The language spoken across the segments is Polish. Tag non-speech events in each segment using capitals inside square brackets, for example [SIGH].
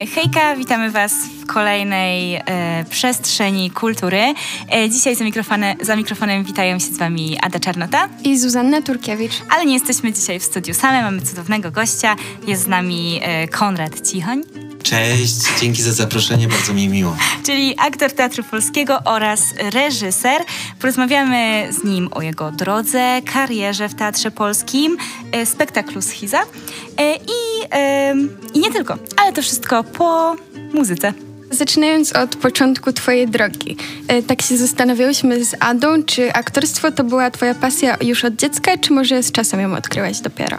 Hejka, witamy Was w kolejnej e, przestrzeni kultury. E, dzisiaj za, mikrofony, za mikrofonem witają się z Wami Ada Czarnota i Zuzanna Turkiewicz. Ale nie jesteśmy dzisiaj w studiu same, mamy cudownego gościa. Jest z nami e, Konrad Cichoń. Cześć, dzięki za zaproszenie, bardzo mi miło. Czyli aktor Teatru Polskiego oraz reżyser. Porozmawiamy z nim o jego drodze, karierze w Teatrze Polskim, e, spektaklu Schiza e, i, e, i nie tylko, ale to wszystko po muzyce. Zaczynając od początku Twojej drogi, tak się zastanawiałyśmy z Adą, czy aktorstwo to była Twoja pasja już od dziecka, czy może z czasem ją odkryłaś dopiero?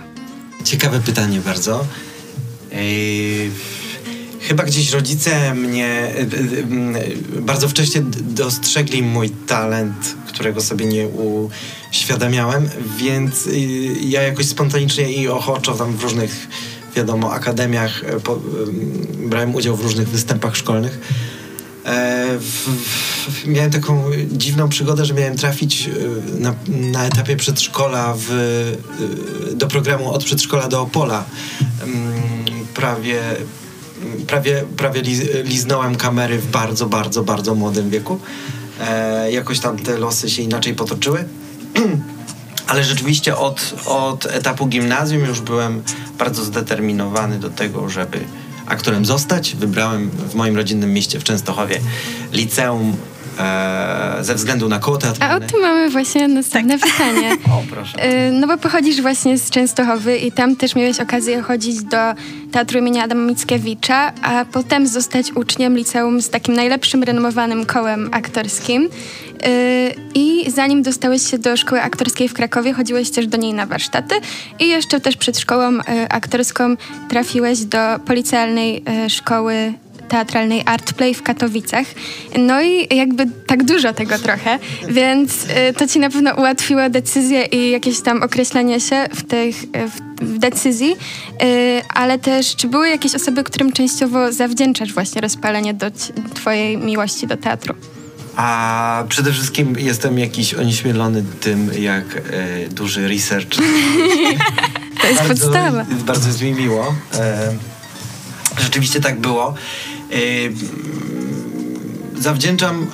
Ciekawe pytanie bardzo. Chyba gdzieś rodzice mnie e, e, bardzo wcześnie dostrzegli mój talent, którego sobie nie uświadamiałem, więc y, ja jakoś spontanicznie i ochoczo tam w różnych, wiadomo, akademiach e, po, brałem udział w różnych występach szkolnych. W, w, miałem taką dziwną przygodę, że miałem trafić na, na etapie przedszkola w, do programu od przedszkola do Opola. Prawie prawie, prawie liznąłem kamery w bardzo, bardzo, bardzo młodym wieku. E, jakoś tam te losy się inaczej potoczyły. [CLEARS THROAT] Ale rzeczywiście od, od etapu gimnazjum już byłem bardzo zdeterminowany do tego, żeby aktorem zostać. Wybrałem w moim rodzinnym mieście w Częstochowie liceum e, ze względu na koło teatralne. A o tym mamy właśnie następne tak. pytanie. [LAUGHS] o, proszę. E, no bo pochodzisz właśnie z Częstochowy i tam też miałeś okazję chodzić do Teatru imienia Adama Mickiewicza, a potem zostać uczniem liceum z takim najlepszym renomowanym kołem aktorskim. E, I zanim dostałeś się do szkoły aktorskiej w Krakowie, chodziłeś też do niej na warsztaty i jeszcze też przed szkołą e, aktorską trafiłeś do policjalnej szkoły teatralnej Artplay w Katowicach. No i jakby tak dużo tego trochę, więc y, to ci na pewno ułatwiło decyzję i jakieś tam określenie się w, tych, w, w decyzji, y, ale też czy były jakieś osoby, którym częściowo zawdzięczasz właśnie rozpalenie do twojej miłości do teatru? A przede wszystkim jestem jakiś onieśmielony tym, jak e, duży research. [LAUGHS] to jest bardzo, podstawa. Bardzo jest mi miło. E, rzeczywiście tak było. Y, zawdzięczam y,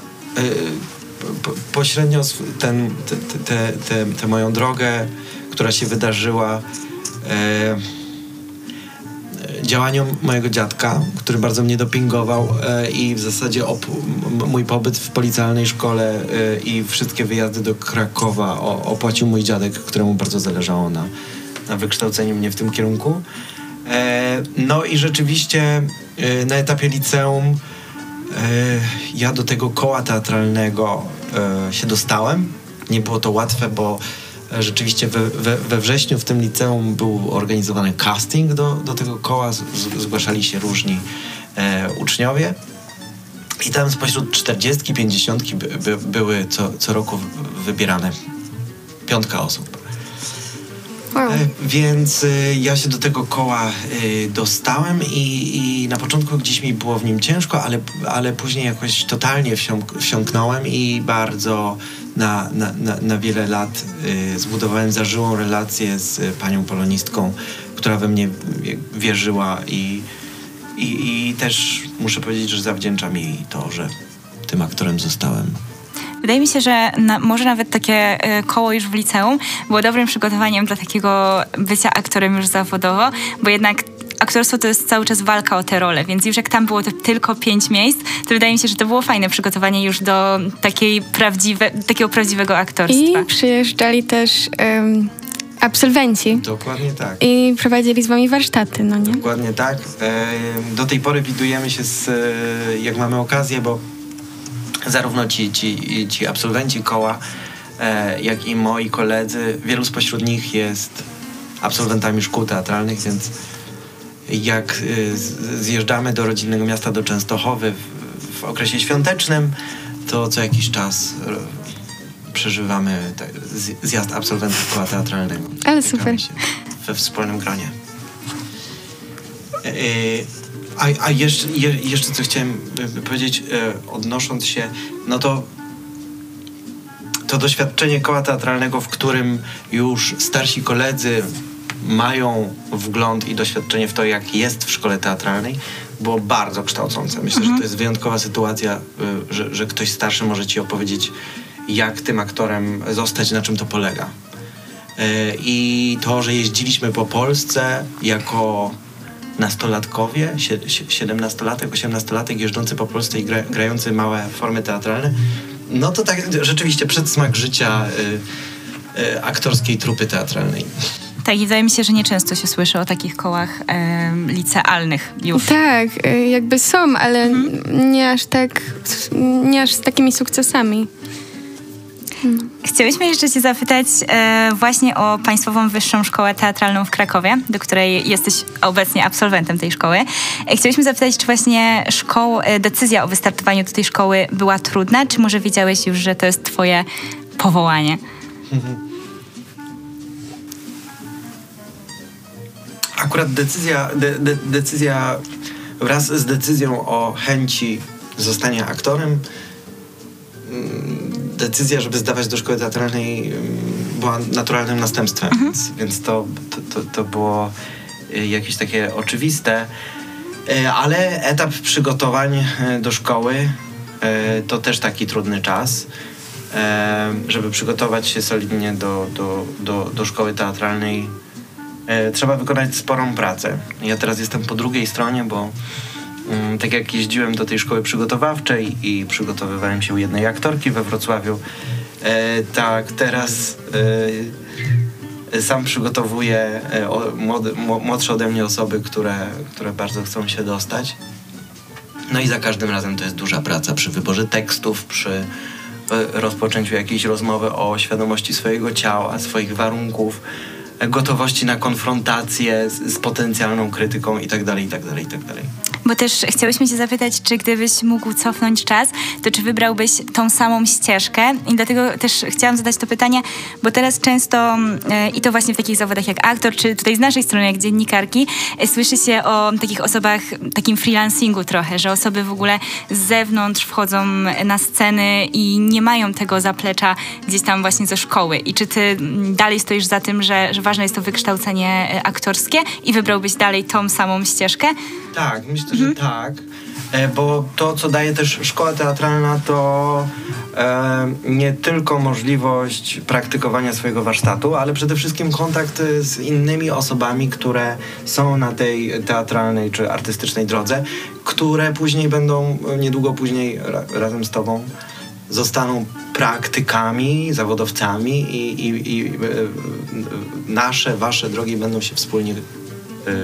pośrednio tę te, te, te, moją drogę, która się wydarzyła y, działaniom mojego dziadka, który bardzo mnie dopingował i w zasadzie mój pobyt w policjalnej szkole i wszystkie wyjazdy do Krakowa opłacił mój dziadek, któremu bardzo zależało na, na wykształceniu mnie w tym kierunku. E, no i rzeczywiście e, na etapie liceum e, ja do tego koła teatralnego się dostałem. Nie było to łatwe, bo rzeczywiście we, we, we wrześniu w tym liceum był organizowany casting do, do tego koła. Zgłaszali się różni e, uczniowie. I tam spośród 40, 50 by, by, były co, co roku wybierane piątka osób. E, więc y, ja się do tego koła y, dostałem i, i, na początku gdzieś mi było w nim ciężko, ale, ale później jakoś totalnie wsiąk wsiąknąłem i bardzo na, na, na, na wiele lat zbudowałem zażyłą relację z panią polonistką, która we mnie wierzyła i, i, i też muszę powiedzieć, że zawdzięczam jej to, że tym aktorem zostałem. Wydaje mi się, że na, może nawet takie e, koło już w liceum było dobrym przygotowaniem dla takiego bycia aktorem już zawodowo, bo jednak aktorstwo to jest cały czas walka o te role, więc już jak tam było to tylko pięć miejsc, to wydaje mi się, że to było fajne przygotowanie już do takiej prawdziwe, takiego prawdziwego aktorstwa. I przyjeżdżali też um, absolwenci. Dokładnie tak. I prowadzili z wami warsztaty, no nie? Dokładnie tak. do tej pory widujemy się z, e, jak mamy okazję, bo zarówno ci, ci, ci absolwenci koła, e, jak i moi koledzy, wielu spośród nich jest absolwentami szkół teatralnych, więc jak e, zjeżdżamy do rodzinnego miasta, do Częstochowy w, okresie świątecznym, to co jakiś czas e, przeżywamy zjazd absolwentów koła teatralnego. Ale super. we wspólnym gronie. A, a jeszcze, je, jeszcze co chciałem e, powiedzieć, e, odnosząc się, no to to doświadczenie koła teatralnego, w którym już starsi koledzy mają wgląd i doświadczenie w to, jak jest w szkole teatralnej, było bardzo kształcące. Myślę, Mhm. że to jest wyjątkowa sytuacja, y, że, że ktoś starszy może ci opowiedzieć, jak tym aktorem zostać, na czym to polega. I to, że jeździliśmy po Polsce jako nastolatkowie, sie- sie- 17-latek, 18-latek jeżdżący po Polsce i gra, grający małe formy teatralne, no to tak rzeczywiście przedsmak życia y, y, aktorskiej trupy teatralnej. Tak, i wydaje mi się, że nieczęsto się słyszy o takich kołach em, licealnych już. Tak, y, jakby są, ale nie aż tak, nie aż z takimi sukcesami. Chciałyśmy jeszcze Cię zapytać e, właśnie o Państwową Wyższą Szkołę Teatralną w Krakowie, do której jesteś obecnie absolwentem tej szkoły. E, chciałyśmy zapytać, czy właśnie szkoł, e, decyzja o wystartowaniu do tej szkoły była trudna, czy może wiedziałeś już, że to jest Twoje powołanie? Akurat decyzja, de, de, decyzja wraz z decyzją o chęci zostania aktorem, decyzja, żeby zdawać do szkoły teatralnej mm, była naturalnym następstwem, więc, więc to, to, to, było y, jakieś takie oczywiste. Y, Ale etap przygotowań y, do szkoły y, to też taki trudny czas. E, Żeby przygotować się solidnie do, do, do, do szkoły teatralnej, e, trzeba wykonać sporą pracę. Ja teraz jestem po drugiej stronie, bo tak jak jeździłem do tej szkoły przygotowawczej i przygotowywałem się u jednej aktorki we Wrocławiu, e, tak teraz e, sam przygotowuję e, młodsze ode mnie osoby, które, które bardzo chcą się dostać. No i za każdym razem to jest duża praca przy wyborze tekstów, przy rozpoczęciu jakiejś rozmowy o świadomości swojego ciała, swoich warunków, gotowości na konfrontację z, z potencjalną krytyką itd., itd., itd. Bo też chciałyśmy się zapytać, czy gdybyś mógł cofnąć czas, to czy wybrałbyś tą samą ścieżkę? I dlatego też chciałam zadać to pytanie, bo teraz często e, i to właśnie w takich zawodach jak aktor, czy tutaj z naszej strony jak dziennikarki, e, słyszy się o takich osobach, takim freelancingu trochę, że osoby w ogóle z zewnątrz wchodzą na sceny i nie mają tego zaplecza gdzieś tam właśnie ze szkoły. I czy ty mm, dalej stoisz za tym, że, że ważne jest to wykształcenie e, aktorskie i wybrałbyś dalej tą samą ścieżkę? Tak, myślę, że tak. E, Bo to, co daje też szkoła teatralna, to e, nie tylko możliwość praktykowania swojego warsztatu, ale przede wszystkim kontakt z innymi osobami, które są na tej teatralnej czy artystycznej drodze, które później będą, niedługo później ra, razem z tobą zostaną praktykami, zawodowcami i, i, i e, nasze, wasze drogi będą się wspólnie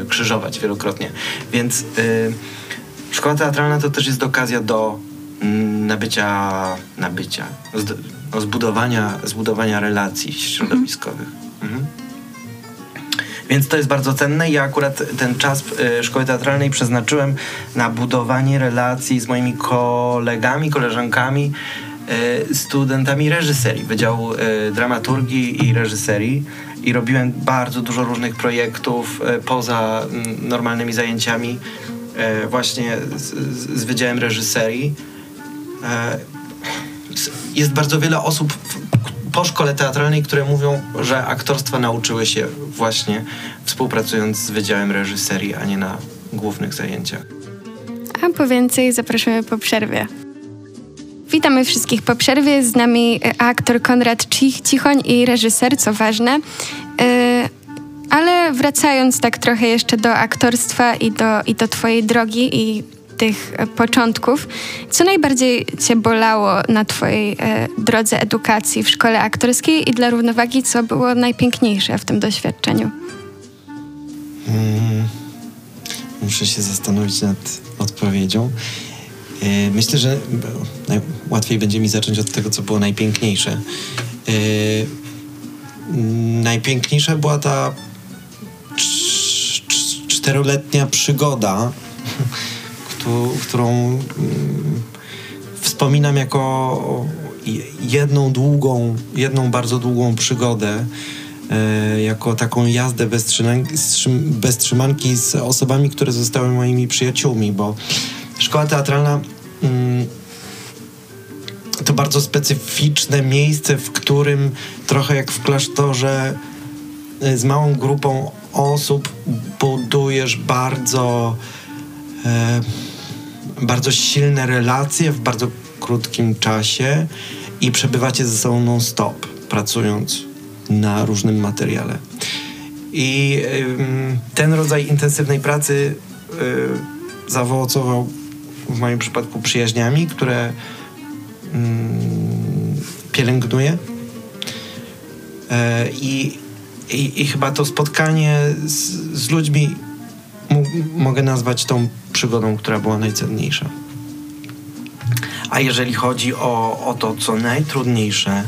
krzyżować wielokrotnie. Więc y, szkoła teatralna to też jest okazja do mm, nabycia, nabycia, no, zbudowania, zbudowania relacji środowiskowych. Mhm. Więc to jest bardzo cenne. Ja akurat ten czas y, szkoły teatralnej przeznaczyłem na budowanie relacji z moimi kolegami, koleżankami, y, studentami reżyserii, Wydziału y, Dramaturgii i Reżyserii. I robiłem bardzo dużo różnych projektów y, poza mm, normalnymi zajęciami y, właśnie z, z, Wydziałem Reżyserii. E, jest bardzo wiele osób po szkole teatralnej, które mówią, że aktorstwa nauczyły się właśnie współpracując z Wydziałem Reżyserii, a nie na głównych zajęciach. A po więcej zapraszamy po przerwie. Witamy wszystkich po przerwie. Z nami e, aktor Konrad Cich- Cichoń i reżyser, co ważne. E, Ale wracając tak trochę jeszcze do aktorstwa i do, i do twojej drogi i tych e, początków, co najbardziej cię bolało na twojej drodze edukacji w szkole aktorskiej i dla równowagi, co było najpiękniejsze w tym doświadczeniu? Mm, muszę się zastanowić nad odpowiedzią. E, Myślę, że łatwiej będzie mi zacząć od tego, co było najpiękniejsze. E, Najpiękniejsza była ta cz- cz- czteroletnia przygoda, któ- którą mm, wspominam jako je- jedną długą, jedną bardzo długą przygodę, e, jako taką jazdę bez, trzymanki, bez trzymanki z osobami, które zostały moimi przyjaciółmi, bo szkoła teatralna mm, to bardzo specyficzne miejsce, w którym trochę jak w klasztorze e, z małą grupą osób budujesz bardzo e, bardzo silne relacje w bardzo krótkim czasie i przebywacie ze sobą non-stop, pracując na różnym materiale. I ten rodzaj intensywnej pracy y, zaowocował w moim przypadku przyjaźniami, które pielęgnuję. E, I, i, i chyba to spotkanie z, z ludźmi mogę nazwać tą przygodą, która była najcenniejsza. A jeżeli chodzi o, o to, co najtrudniejsze, e,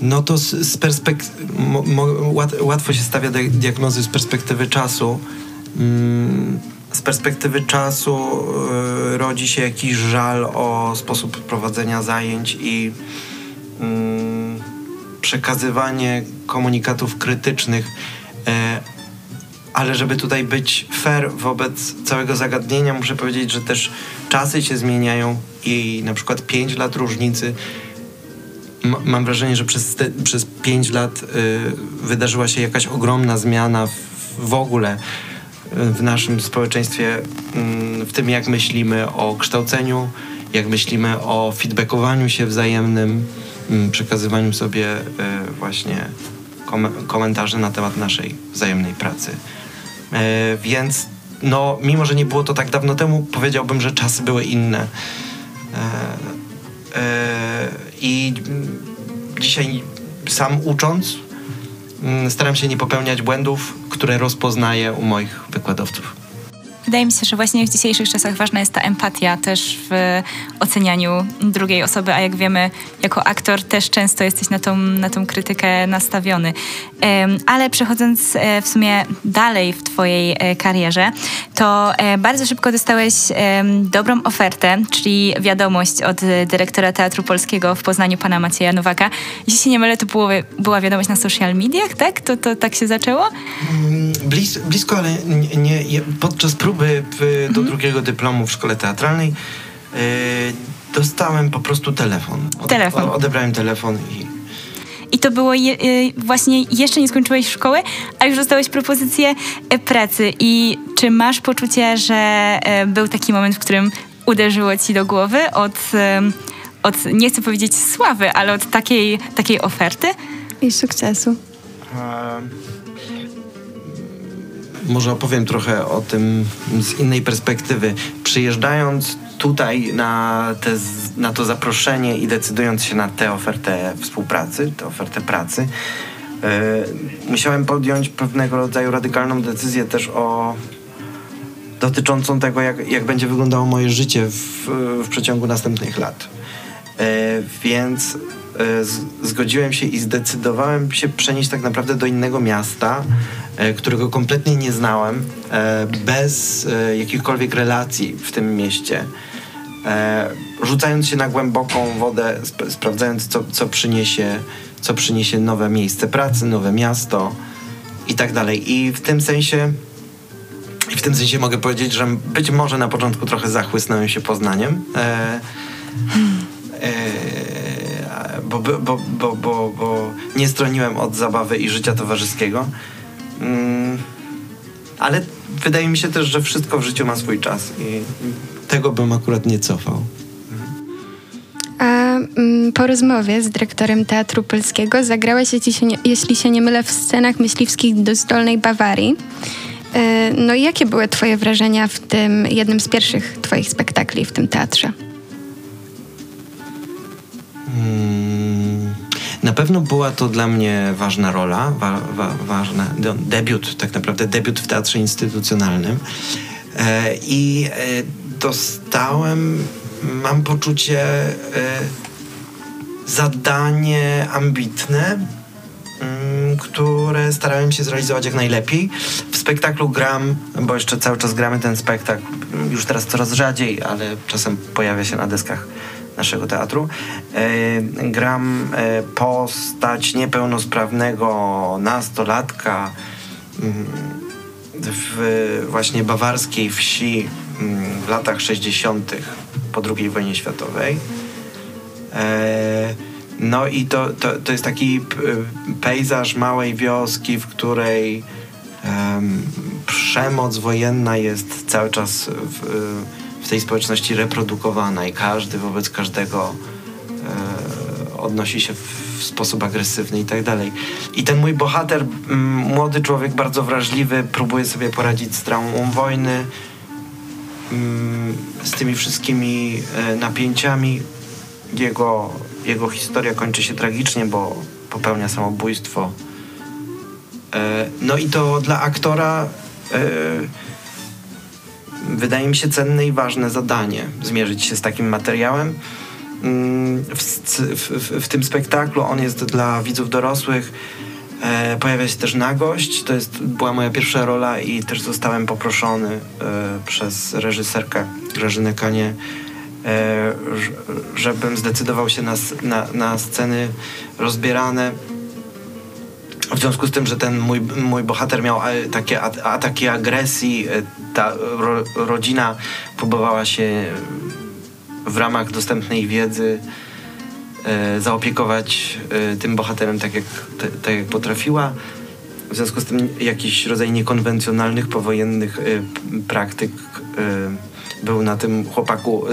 no to z, z perspektywy, łatwo się stawia diagnozy z perspektywy czasu. Mm, z perspektywy czasu y, rodzi się jakiś żal o sposób prowadzenia zajęć i y, przekazywanie komunikatów krytycznych. Y, ale żeby tutaj być fair wobec całego zagadnienia, muszę powiedzieć, że też czasy się zmieniają i na przykład 5 lat różnicy. Mam wrażenie, że przez, te, przez 5 lat y, wydarzyła się jakaś ogromna zmiana w, w ogóle w naszym społeczeństwie, mm, w tym jak myślimy o kształceniu, jak myślimy o feedbackowaniu się wzajemnym, mm, przekazywaniu sobie e, właśnie komentarzy na temat naszej wzajemnej pracy. E, więc no, mimo że nie było to tak dawno temu, powiedziałbym, że czasy były inne. I dzisiaj sam ucząc, mm, staram się nie popełniać błędów, które rozpoznaję u moich wykładowców. Wydaje mi się, że właśnie w dzisiejszych czasach ważna jest ta empatia też w ocenianiu drugiej osoby, a jak wiemy, jako aktor też często jesteś na tą, na tą krytykę nastawiony. Ale przechodząc e, w sumie dalej w Twojej e, karierze, to e, bardzo szybko dostałeś dobrą ofertę, czyli wiadomość od dyrektora Teatru Polskiego w Poznaniu, pana Macieja Nowaka. Jeśli się nie mylę, to było, była wiadomość na social mediach, tak? To, to tak się zaczęło? Mm, blis, blisko, ale nie, nie podczas próby próby w, do mhm. drugiego dyplomu w szkole teatralnej yy, dostałem po prostu telefon. Od, telefon. odebrałem telefon i i to było je, y, właśnie jeszcze nie skończyłeś szkoły, a już dostałeś propozycję e, pracy. I czy masz poczucie, że e, był taki moment, w którym uderzyło ci do głowy od, od nie chcę powiedzieć sławy, ale od takiej, takiej oferty? I sukcesu. Może opowiem trochę o tym z innej perspektywy. Przyjeżdżając tutaj na, te, na to zaproszenie i decydując się na tę ofertę współpracy, tę ofertę pracy, yy, musiałem podjąć pewnego rodzaju radykalną decyzję też o dotyczącą tego, jak, jak będzie wyglądało moje życie w, w przeciągu następnych lat. Yy, więc yy, zgodziłem się i zdecydowałem się przenieść tak naprawdę do innego miasta, E, którego kompletnie nie znałem, e, bez e, jakichkolwiek relacji w tym mieście. Rzucając się na głęboką wodę, sp sprawdzając, co, co, przyniesie, co przyniesie nowe miejsce pracy, nowe miasto i tak dalej. I w tym sensie i w tym sensie mogę powiedzieć, że być może na początku trochę zachłysnąłem się Poznaniem. E, e, bo, bo, bo, bo, bo nie stroniłem od zabawy i życia towarzyskiego. Mm, ale wydaje mi się też, że wszystko w życiu ma swój czas i tego bym akurat nie cofał. A mm, po rozmowie z dyrektorem Teatru Polskiego zagrałeś, jeśli się nie, jeśli się nie mylę, w scenach myśliwskich do Zdolnej Bawarii. E, no i jakie były twoje wrażenia w tym jednym z pierwszych twoich spektakli w tym teatrze? Na pewno była to dla mnie ważna rola, wa, wa, ważna, debiut, tak naprawdę debiut w teatrze instytucjonalnym. E, I e, dostałem, mam poczucie, e, zadanie ambitne, mm, które starałem się zrealizować jak najlepiej. W spektaklu gram, bo jeszcze cały czas gramy ten spektakl, już teraz coraz rzadziej, ale czasem pojawia się na deskach naszego teatru. E, gram e, postać niepełnosprawnego nastolatka mm, w właśnie bawarskiej wsi mm, w latach 60. po II wojnie światowej. E, No i to, to, to jest taki pejzaż małej wioski, w której um, przemoc wojenna jest cały czas w, tej społeczności reprodukowana i każdy wobec każdego e, odnosi się w sposób agresywny i tak dalej. I ten mój bohater, młody człowiek, bardzo wrażliwy, próbuje sobie poradzić z traumą wojny, z tymi wszystkimi e, napięciami. Jego, jego historia kończy się tragicznie, bo popełnia samobójstwo. E, no i to dla aktora e, wydaje mi się cenne i ważne zadanie zmierzyć się z takim materiałem. Mm, w, w, w, tym spektaklu on jest dla widzów dorosłych. E, pojawia się też nagość. To jest, była moja pierwsza rola i też zostałem poproszony e, przez reżyserkę Grażynę Kanie, e, żebym zdecydował się na, na, na sceny rozbierane w związku z tym, że ten mój, mój bohater miał e, takie ataki agresji, e, ta ro, rodzina próbowała się w ramach dostępnej wiedzy e, zaopiekować e, tym bohaterem tak jak, tak jak potrafiła. W związku z tym jakiś rodzaj niekonwencjonalnych, powojennych e, praktyk e, był na tym chłopaku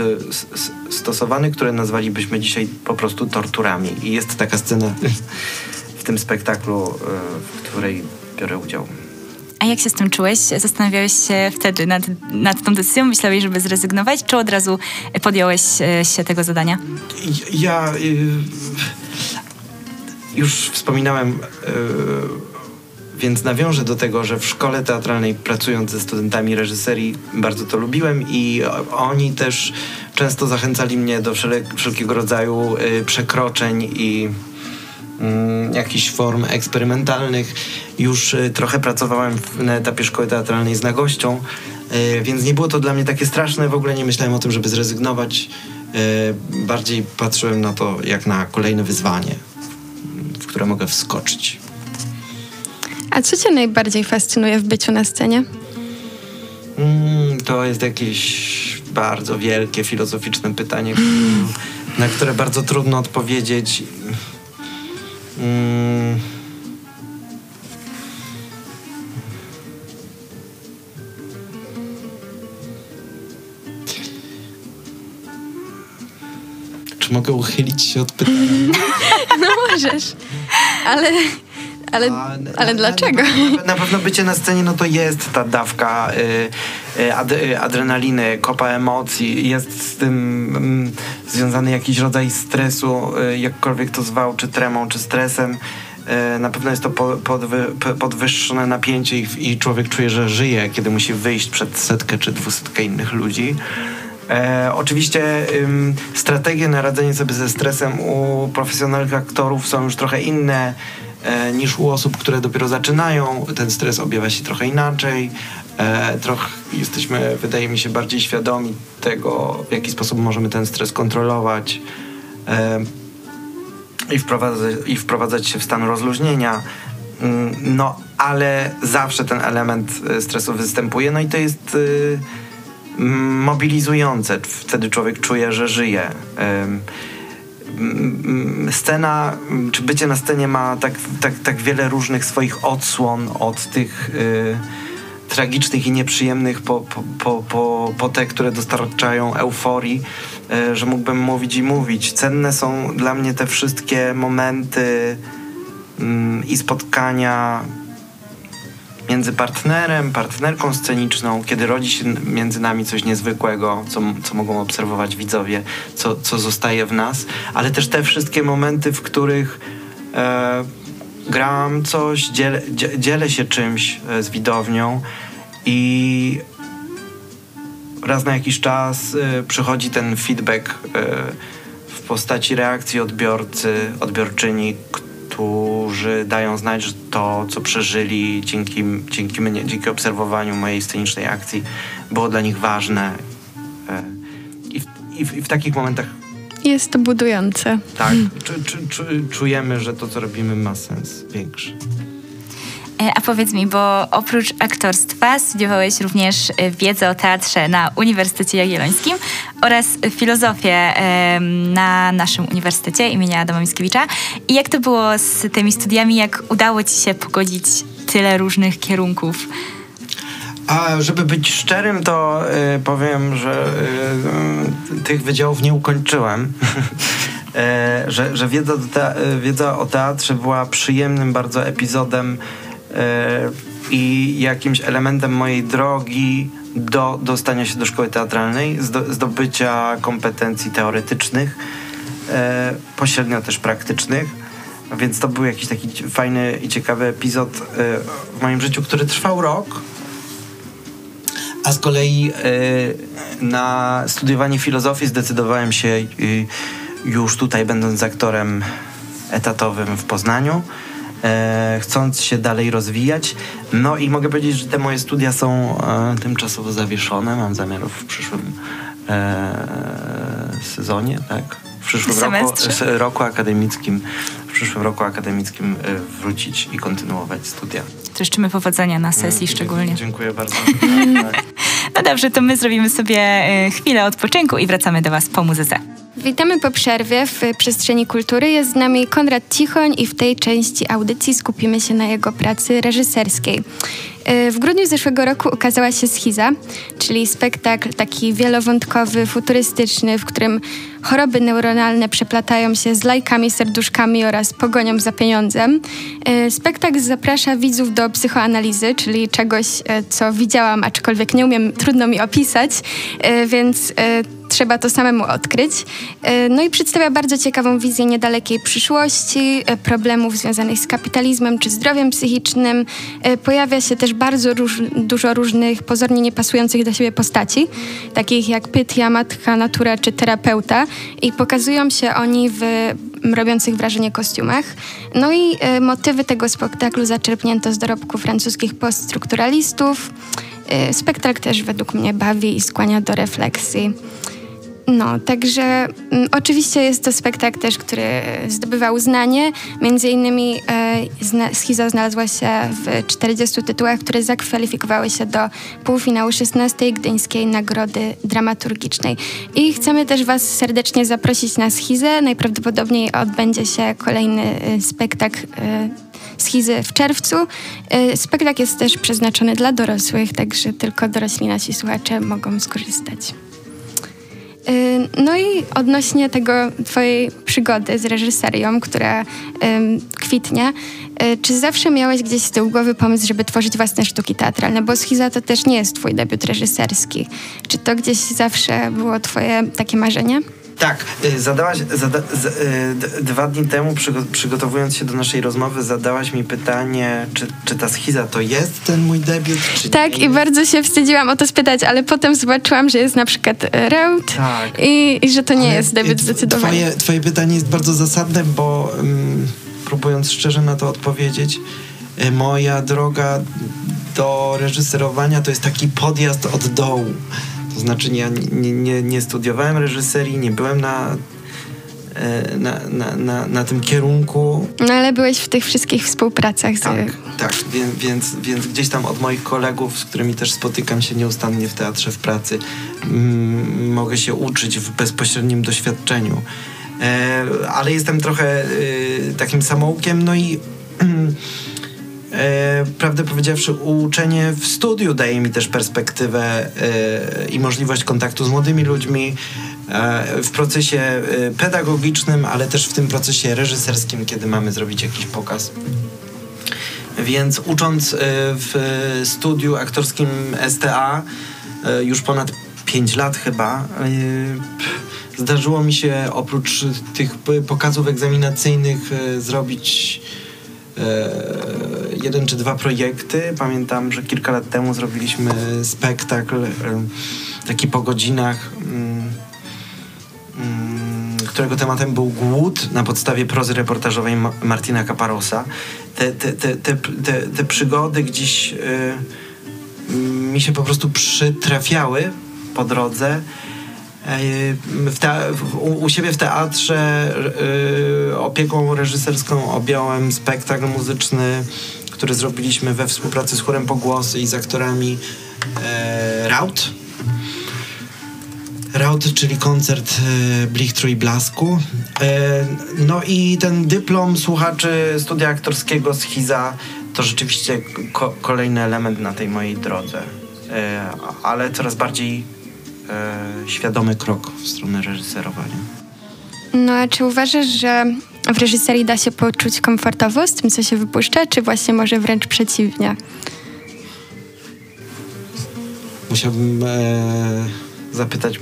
stosowany, które nazwalibyśmy dzisiaj po prostu torturami. I jest taka scena [LAUGHS] tym spektaklu, w której biorę udział. A jak się z tym czułeś? Zastanawiałeś się wtedy nad, nad tą decyzją? Myślałeś, żeby zrezygnować, czy od razu podjąłeś e, się tego zadania? Ja już wspominałem, więc nawiążę do tego, że w szkole teatralnej pracując ze studentami reżyserii bardzo to lubiłem i oni też często zachęcali mnie do wszelkiego rodzaju przekroczeń i Mm, jakichś form eksperymentalnych. Już y, trochę pracowałem na etapie szkoły teatralnej z nagością, y, więc nie było to dla mnie takie straszne. W ogóle nie myślałem o tym, żeby zrezygnować. Y, bardziej patrzyłem na to jak na kolejne wyzwanie, w które mogę wskoczyć. A co cię najbardziej fascynuje w byciu na scenie? Mm, to jest jakieś bardzo wielkie, filozoficzne pytanie, [LAUGHS] na które bardzo trudno odpowiedzieć. Czy mogę uchylić się od pytania? [LAUGHS] No możesz, ale ale, ale dlaczego? Na, na, pewno bycie na scenie, no to jest ta dawka y, y, ad, y, adrenaliny, kopa emocji, jest z tym y, związany jakiś rodzaj stresu, y, jakkolwiek to zwał, czy tremą, czy stresem. Y, na pewno jest to po, podwy, podwyższone napięcie i, i, człowiek czuje, że żyje, kiedy musi wyjść przed setkę czy dwusetkę innych ludzi. E, oczywiście ym, strategie na radzenie sobie ze stresem u profesjonalnych aktorów są już trochę inne niż u osób, które dopiero zaczynają. Ten stres objawia się trochę inaczej. E, trochę jesteśmy, wydaje mi się, bardziej świadomi tego, w jaki sposób możemy ten stres kontrolować e, i, wprowadzać, i wprowadzać się w stan rozluźnienia. Mm, no, ale zawsze ten element e, stresu występuje, no i to jest mobilizujące. Wtedy człowiek czuje, że żyje. Scena, czy bycie na scenie ma tak, tak, tak wiele różnych swoich odsłon od tych y, tragicznych i nieprzyjemnych po, po, po, po, po te, które dostarczają euforii, y, że mógłbym mówić i mówić. Cenne są dla mnie te wszystkie momenty y, i spotkania między partnerem, partnerką sceniczną, kiedy rodzi się między nami coś niezwykłego, co, co mogą obserwować widzowie, co, co zostaje w nas, ale też te wszystkie momenty, w których e, gram coś, dzielę, dzielę się czymś e, z widownią i raz na jakiś czas e, przychodzi ten feedback e, w postaci reakcji odbiorcy, odbiorczyni, którzy dają znać, że to, co przeżyli dzięki, dzięki, mnie, dzięki obserwowaniu mojej scenicznej akcji, było dla nich ważne. E, I w, i w, i w takich momentach. Jest to budujące. Tak, czu, czu, czujemy, że to, co robimy, ma sens większy. E, a powiedz mi, bo oprócz aktorstwa studiowałeś również e, wiedzę o teatrze na Uniwersytecie Jagiellońskim oraz filozofię na naszym Uniwersytecie imienia Adama Mickiewicza. I jak to było z tymi studiami? Jak udało ci się pogodzić tyle różnych kierunków? A żeby być szczerym, to y, powiem, że y, tych wydziałów nie ukończyłem. [LAUGHS] że że wiedza, wiedza o teatrze była przyjemnym bardzo epizodem i jakimś elementem mojej drogi do dostania się do szkoły teatralnej, zdobycia kompetencji teoretycznych, e, pośrednio też praktycznych. Więc to był jakiś taki fajny i ciekawy epizod e, w moim życiu, który trwał rok a z kolei na studiowanie filozofii zdecydowałem się już tutaj, będąc aktorem etatowym w Poznaniu, e, chcąc się dalej rozwijać. No i mogę powiedzieć, że te moje studia są e, tymczasowo zawieszone. Mam zamiar w przyszłym e, sezonie, tak? W przyszłym roku, roku akademickim, w przyszłym roku akademickim wrócić i kontynuować studia. Życzymy powodzenia na sesji szczególnie. Dziękuję bardzo. [LAUGHS] No dobrze, to my zrobimy sobie e, chwilę odpoczynku i wracamy do Was po muzyce. Witamy po przerwie w Przestrzeni Kultury. Jest z nami Konrad Cichoń i w tej części audycji skupimy się na jego pracy reżyserskiej. E, w grudniu zeszłego roku ukazała się Schiza, czyli spektakl taki wielowątkowy, futurystyczny, w którym choroby neuronalne przeplatają się z lajkami, serduszkami oraz pogonią za pieniądzem. E, spektakl zaprasza widzów do psychoanalizy, czyli czegoś, e, co widziałam, aczkolwiek nie umiem, trudno mi opisać, więc trzeba to samemu odkryć. No i przedstawia bardzo ciekawą wizję niedalekiej przyszłości, problemów związanych z kapitalizmem czy zdrowiem psychicznym. Pojawia się też bardzo róż, dużo różnych pozornie niepasujących do siebie postaci, takich jak Pytia, Matka Natura czy terapeuta i pokazują się oni w robiących wrażenie kostiumach. No i motywy tego spektaklu zaczerpnięto z dorobku francuskich poststrukturalistów. Spektakl też według mnie bawi i skłania do refleksji. No, także mm, oczywiście jest to spektakl też, który zdobywał uznanie. Między innymi e, zna, znalazła się w 40 tytułach, które zakwalifikowały się do półfinału 16 Gdyńskiej Nagrody Dramaturgicznej. I chcemy też Was serdecznie zaprosić na Schizę. Najprawdopodobniej odbędzie się kolejny e, spektakl e, schizy w czerwcu. E, spektakl jest też przeznaczony dla dorosłych, także tylko dorośli nasi słuchacze mogą skorzystać. Y, no i odnośnie tego twojej przygody z reżyserią, która kwitnie, y, czy zawsze miałeś gdzieś z tyłu głowy pomysł, żeby tworzyć własne sztuki teatralne? Bo Schiza to też nie jest twój debiut reżyserski. Czy to gdzieś zawsze było twoje takie marzenie? Tak, y, zadałaś, zada, z, y, dwa dni temu przygo, przygotowując się do naszej rozmowy zadałaś mi pytanie, czy, czy ta schiza to jest ten mój debiut, Tak, i bardzo się wstydziłam o to spytać, ale potem zobaczyłam, że jest na przykład Reut tak. i, i, że to nie ale jest debiut zdecydowanie. Twoje, twoje pytanie jest bardzo zasadne, bo um, próbując szczerze na to odpowiedzieć, y, moja droga do reżyserowania to jest taki podjazd od dołu. To znaczy ja nie, nie, nie studiowałem reżyserii, nie byłem na e, na, na, na, na, tym kierunku. No ale byłeś w tych wszystkich współpracach. Z... Tak, tak więc, więc, więc gdzieś tam od moich kolegów, z którymi też spotykam się nieustannie w teatrze, w pracy, mm, mogę się uczyć w bezpośrednim doświadczeniu. E, ale jestem trochę e, takim samoukiem, no i [CLEARS THROAT] E, prawdę powiedziawszy, uczenie w studiu daje mi też perspektywę e, i możliwość kontaktu z młodymi ludźmi e, w procesie e, pedagogicznym, ale też w tym procesie reżyserskim, kiedy mamy zrobić jakiś pokaz. Więc ucząc e, w studiu aktorskim STA e, już ponad 5 lat chyba, zdarzyło mi się oprócz tych pokazów egzaminacyjnych zrobić jeden czy dwa projekty. Pamiętam, że kilka lat temu zrobiliśmy spektakl e, taki po godzinach, mm, mm, którego tematem był głód na podstawie prozy reportażowej Martina Caparosa. Te, te, te, te, te, te przygody gdzieś e, mi się po prostu przytrafiały po drodze te, w, u siebie w teatrze y, opieką reżyserską objąłem spektakl muzyczny, który zrobiliśmy we współpracy z chórem Pogłosy i z aktorami e, Raut. Raut, czyli koncert e, Blichtru i Blasku. E, no i ten dyplom słuchaczy studia aktorskiego z Hiza to rzeczywiście ko kolejny element na tej mojej drodze. E, ale coraz bardziej e, świadomy krok w stronę reżyserowania. No a czy uważasz, że w reżyserii da się poczuć komfortowo z tym, co się wypuszcza, czy właśnie może wręcz przeciwnie? Musiałbym e, zapytać,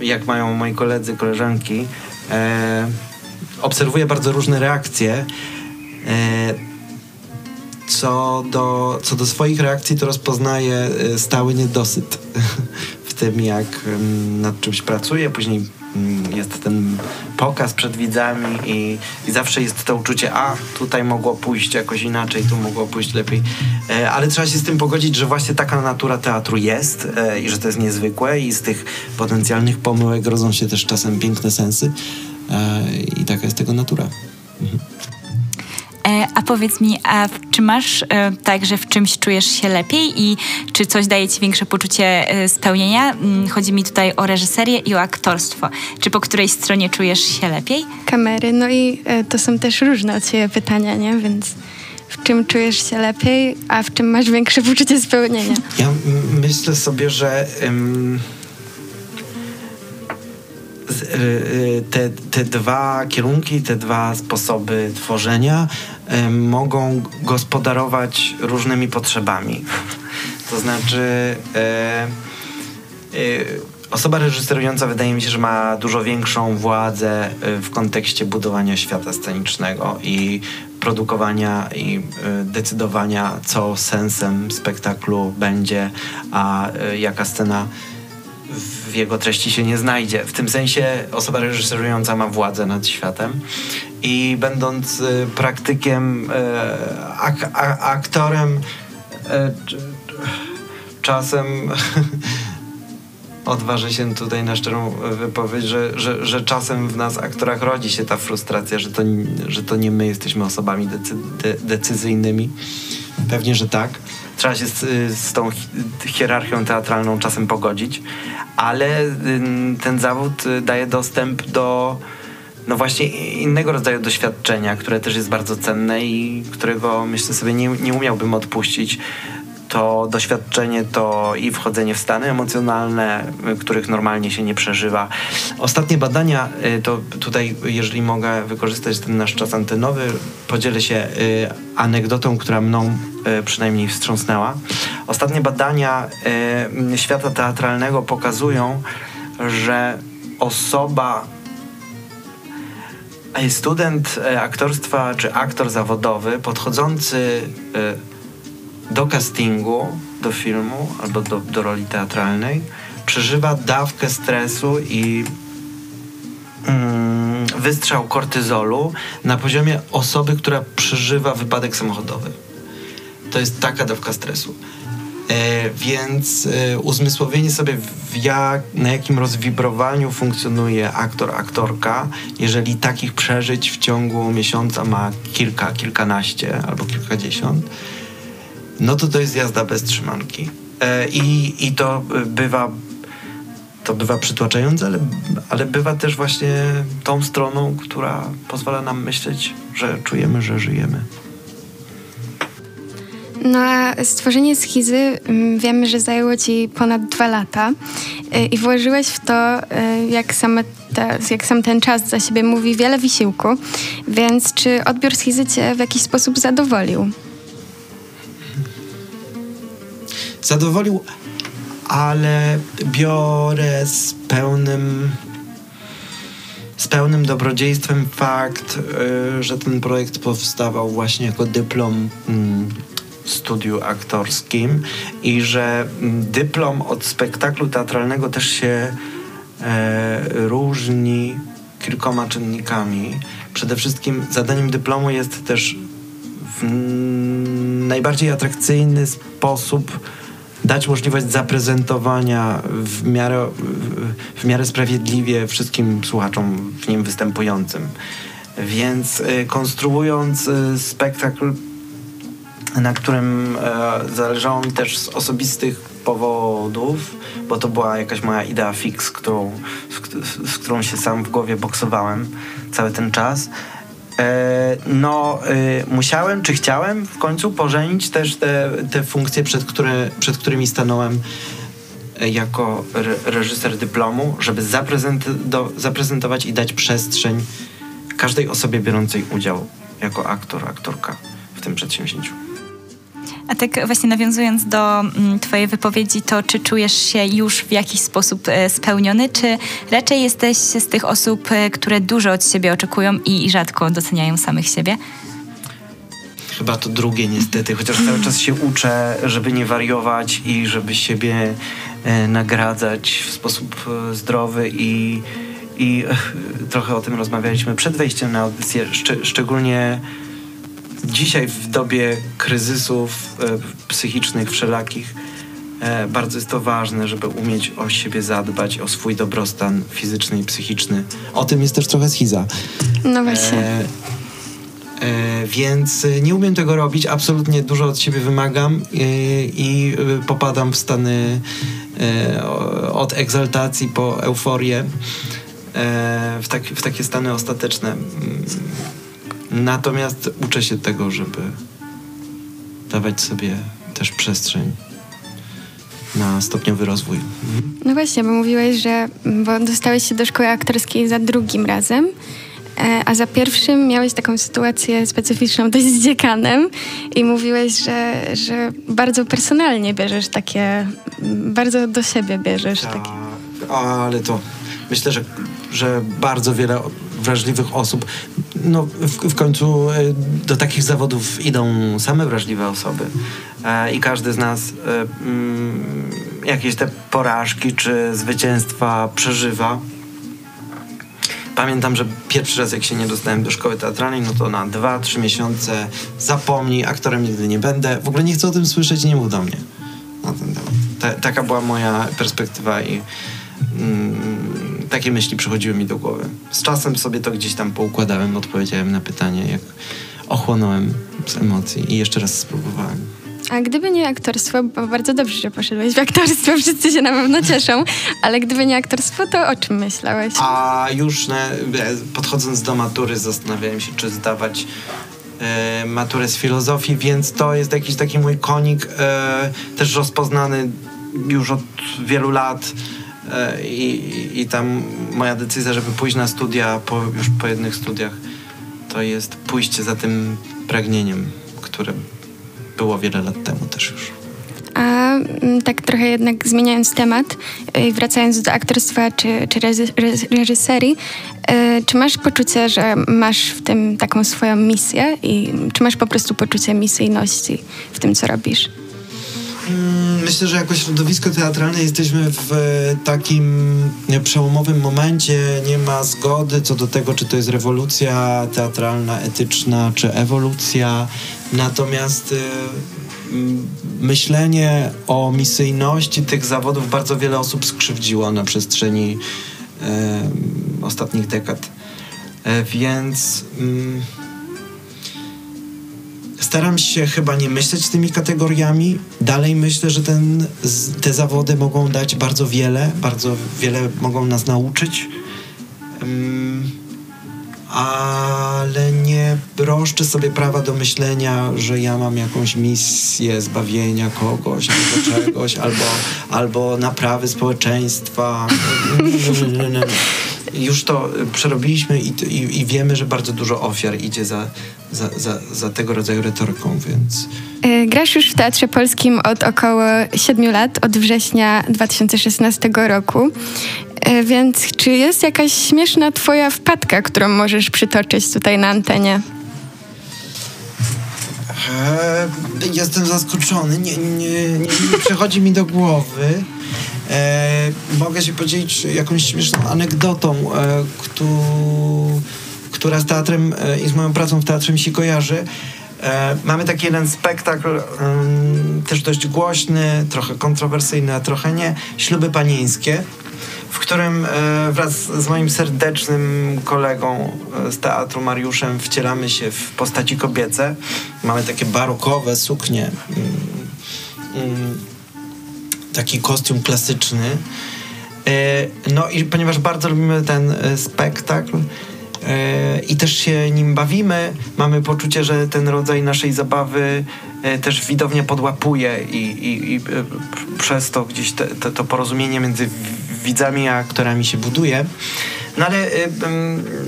jak mają moi koledzy, koleżanki. E, obserwuję bardzo różne reakcje. E, co do, co do swoich reakcji, to rozpoznaję e, stały niedosyt [LAUGHS] w tym, jak nad czymś pracuję. Później jest ten pokaz przed widzami i, i zawsze jest to uczucie, a tutaj mogło pójść jakoś inaczej, tu mogło pójść lepiej. E, ale trzeba się z tym pogodzić, że właśnie taka natura teatru jest e, i że to jest niezwykłe i z tych potencjalnych pomyłek rodzą się też czasem piękne sensy i taka jest tego natura. E, a powiedz mi, a czy masz e, tak, że w czymś czujesz się lepiej i czy coś daje ci większe poczucie e, spełnienia? Mm, chodzi mi tutaj o reżyserię i o aktorstwo. Czy po której stronie czujesz się lepiej? Kamery, no i to są też różne od siebie pytania, nie? Więc w czym czujesz się lepiej, a w czym masz większe [LAUGHS] poczucie spełnienia? Ja myślę sobie, że... Um Y, y, te, te dwa kierunki, te dwa sposoby tworzenia y, mogą gospodarować różnymi potrzebami. [LAUGHS] To znaczy, osoba reżyserująca wydaje mi się, że ma dużo większą władzę w kontekście budowania świata scenicznego i produkowania i decydowania, co sensem spektaklu będzie, a jaka scena w jego treści się nie znajdzie. W tym sensie osoba reżyserująca ma władzę nad światem i będąc y, praktykiem, y, ak aktorem, y, czasem [LAUGHS] odważę się tutaj na szczerą wypowiedź, że, że, że czasem w nas, aktorach, rodzi się ta frustracja, że to, że to nie my jesteśmy osobami decy de decyzyjnymi. Pewnie, że tak trzeba się z, z tą hierarchią teatralną czasem pogodzić, ale ten zawód y, daje dostęp do no właśnie innego rodzaju doświadczenia, które też jest bardzo cenne i którego myślę sobie nie, nie umiałbym odpuścić to doświadczenie to i wchodzenie w stany emocjonalne, których normalnie się nie przeżywa. Ostatnie badania, y, to tutaj, jeżeli mogę wykorzystać ten nasz czas antenowy, podzielę się y, anegdotą, która mną y, przynajmniej wstrząsnęła. Ostatnie badania świata teatralnego pokazują, że osoba student aktorstwa czy aktor zawodowy podchodzący do castingu, do filmu albo do, do roli teatralnej przeżywa dawkę stresu i mm, wystrzał kortyzolu na poziomie osoby, która przeżywa wypadek samochodowy. To jest taka dawka stresu. E, więc e, uzmysłowienie sobie, jak, na jakim rozwibrowaniu funkcjonuje aktor, aktorka, jeżeli takich przeżyć w ciągu miesiąca ma kilka, kilkanaście albo kilkadziesiąt, no to to jest jazda bez trzymanki. E, i, I to bywa to bywa przytłaczające, ale, ale bywa też właśnie tą stroną, która pozwala nam myśleć, że czujemy, że żyjemy. No a stworzenie schizy mm, wiemy, że zajęło ci ponad dwa lata e, i włożyłeś w to, e, jak, same te, jak sam ten czas za siebie mówi, wiele wysiłku. Więc czy odbiór schizy cię w jakiś sposób zadowolił? Zadowolił, ale biorę z pełnym z pełnym dobrodziejstwem fakt, y, że ten projekt powstawał właśnie jako dyplom mm, w studiu aktorskim i że mm, dyplom od spektaklu teatralnego też się e, różni kilkoma czynnikami. Przede wszystkim zadaniem dyplomu jest też w najbardziej atrakcyjny sposób dać możliwość zaprezentowania w miarę, w miarę sprawiedliwie wszystkim słuchaczom w nim występującym. Więc y, konstruując y, spektakl, na którym e, zależało mi też z osobistych powodów, bo to była jakaś moja idea fix, którą, z, z którą się sam w głowie boksowałem cały ten czas. E, no, e, musiałem, czy chciałem w końcu pożenić też te, te funkcje, przed, które, przed którymi stanąłem e, jako re, reżyser dyplomu, żeby zaprezentować i dać przestrzeń każdej osobie biorącej udział jako aktor, aktorka w tym przedsięwzięciu. A tak właśnie nawiązując do mm, Twojej wypowiedzi, to czy czujesz się już w jakiś sposób e, spełniony, czy raczej jesteś z tych osób, e, które dużo od siebie oczekują i rzadko doceniają samych siebie? Chyba to drugie niestety, chociaż cały czas się uczę, żeby nie wariować i żeby siebie e, nagradzać w sposób zdrowy i, i trochę o tym rozmawialiśmy przed wejściem na audycję, szcz szczególnie dzisiaj w dobie kryzysów e, psychicznych wszelakich e, bardzo jest to ważne, żeby umieć o siebie zadbać, o swój dobrostan fizyczny i psychiczny. O tym jest też trochę schiza. No właśnie. E, e, więc nie umiem tego robić, absolutnie dużo od siebie wymagam i, i popadam w stany e, od egzaltacji po euforię, e, w, tak, w takie stany ostateczne Natomiast uczę się tego, żeby dawać sobie też przestrzeń na stopniowy rozwój. No właśnie, bo mówiłeś, że bo dostałeś się do szkoły aktorskiej za drugim razem, e, a za pierwszym miałeś taką sytuację specyficzną dość z dziekanem i mówiłeś, że, że bardzo personalnie bierzesz takie, bardzo do siebie bierzesz tak, takie. Ale to myślę, że, że bardzo wiele wrażliwych osób. No, w, w końcu e, do takich zawodów idą same wrażliwe osoby e, i każdy z nas e, mm, jakieś te porażki czy zwycięstwa przeżywa. Pamiętam, że pierwszy raz jak się nie dostałem do szkoły teatralnej, no to na dwa, trzy miesiące zapomnij, aktorem nigdy nie będę. W ogóle nie chcę o tym słyszeć, nie mów do mnie na ten temat. Ta, taka była moja perspektywa i mm, takie myśli przychodziły mi do głowy. Z czasem sobie to gdzieś tam poukładałem, odpowiedziałem na pytanie, jak ochłonąłem z emocji i jeszcze raz spróbowałem. A gdyby nie aktorstwo, bo bardzo dobrze, że poszedłeś w aktorstwo, [LAUGHS] wszyscy się na pewno cieszą, ale gdyby nie aktorstwo, to o czym myślałeś? A już ne, podchodząc do matury zastanawiałem się, czy zdawać e, maturę z filozofii, więc to jest jakiś taki mój konik, e, też rozpoznany już od wielu lat E, I, I tam moja decyzja, żeby pójść na studia, po, już po jednych studiach, to jest pójście za tym pragnieniem, które było wiele lat temu też już. A mm, tak trochę jednak zmieniając temat i wracając do aktorstwa czy, czy reżyserii, e, czy masz poczucie, że masz w tym taką swoją misję i czy masz po prostu poczucie misyjności w tym, co robisz? Mm, myślę, że jako środowisko teatralne jesteśmy w e, takim przełomowym momencie. Nie ma zgody co do tego, czy to jest rewolucja teatralna, etyczna, czy ewolucja. Natomiast e, myślenie o misyjności tych zawodów bardzo wiele osób skrzywdziło na przestrzeni e, ostatnich dekad. Więc. Staram się chyba nie myśleć tymi kategoriami. Dalej myślę, że ten, te zawody mogą dać bardzo wiele, bardzo wiele mogą nas nauczyć. Um, ale nie broszczę sobie prawa do myślenia, że ja mam jakąś misję zbawienia kogoś albo czegoś, albo, albo naprawy społeczeństwa. Już to przerobiliśmy i, i, i wiemy, że bardzo dużo ofiar idzie za, za, za, za tego rodzaju retoryką, więc... E, grasz już w Teatrze Polskim od około 7 lat, od września 2016 roku. E, więc czy jest jakaś śmieszna twoja wpadka, którą możesz przytoczyć tutaj na antenie? E, jestem zaskoczony. Nie, nie, nie, nie przychodzi mi do głowy. E, mogę się podzielić jakąś śmieszną anegdotą, e, która z teatrem e, i z moją pracą w teatrze mi się kojarzy. E, mamy taki jeden spektakl, też dość głośny, trochę kontrowersyjny, a trochę nie. Śluby panieńskie, w którym e, wraz z moim serdecznym kolegą e, z teatru Mariuszem wcielamy się w postaci kobiece. Mamy takie barokowe suknie, mm, mm, taki kostium klasyczny. No i ponieważ bardzo lubimy ten spektakl, i też się nim bawimy. Mamy poczucie, że ten rodzaj naszej zabawy e, też widownia podłapuje i, i, i e, przez to gdzieś te, te, to porozumienie między widzami a aktorami się buduje. No ale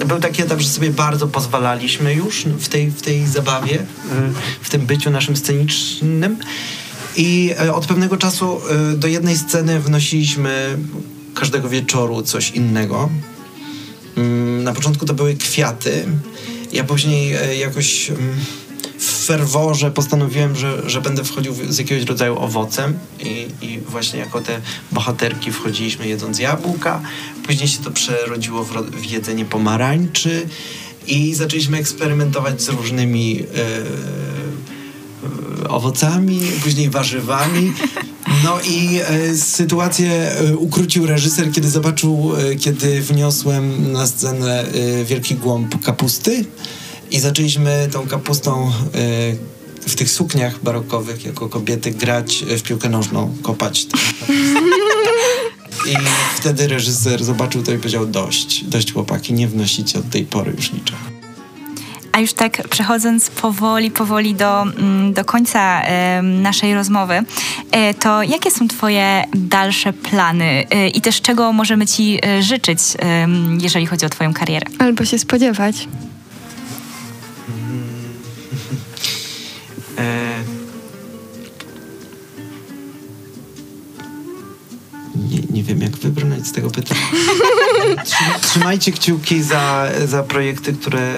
był taki etap, że sobie bardzo pozwalaliśmy już w tej, w tej zabawie, w tym byciu naszym scenicznym. I od pewnego czasu do jednej sceny wnosiliśmy każdego wieczoru coś innego. Mm, na początku to były kwiaty. Ja później e, jakoś mm, w ferworze postanowiłem, że, że będę wchodził z jakiegoś rodzaju owocem i, i właśnie jako te bohaterki wchodziliśmy jedząc jabłka. Później się to przerodziło w, w jedzenie pomarańczy i zaczęliśmy eksperymentować z różnymi e, e owocami, później warzywami. No i e, sytuację e, ukrócił reżyser, kiedy zobaczył, e, kiedy wniosłem na scenę e, wielki głąb kapusty i zaczęliśmy tą kapustą e, w tych sukniach barokowych jako kobiety grać w piłkę nożną, kopać. I wtedy reżyser zobaczył to i powiedział dość, dość chłopaki, nie wnosicie od tej pory już niczego. A już tak przechodząc powoli, powoli do, mm, do końca naszej rozmowy, e, to jakie są Twoje dalsze plany e, i też czego możemy Ci e, życzyć, jeżeli chodzi o Twoją karierę? Albo się spodziewać. [LAUGHS] wiem, jak wybrnąć z tego pytania. [LAUGHS] Trzymajcie kciuki za, za projekty, które,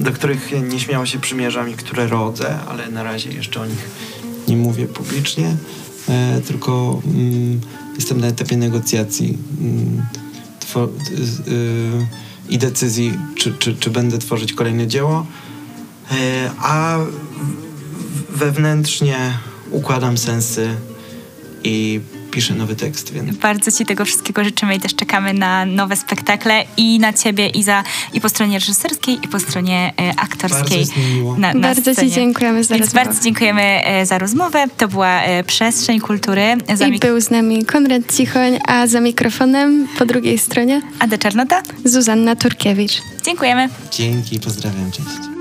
do których nieśmiało się przymierzam i które rodzę, ale na razie jeszcze o nich nie mówię publicznie, e, tylko jestem na etapie negocjacji e, i decyzji, czy, czy, czy będę tworzyć kolejne dzieło, e, a wewnętrznie układam sensy i piszę nowy tekst. Więc... Bardzo Ci tego wszystkiego życzymy i też czekamy na nowe spektakle i na Ciebie i, za, i po stronie reżyserskiej i po stronie e, aktorskiej. Bardzo, miło. Na, na bardzo Ci dziękujemy za więc rozmowę. Bardzo dziękujemy e, za rozmowę. To była e, Przestrzeń Kultury. Za I był z nami Konrad Cichoń, a za mikrofonem po drugiej stronie Ada Czarnota. Zuzanna Turkiewicz. Dziękujemy. Dzięki, pozdrawiam, cześć.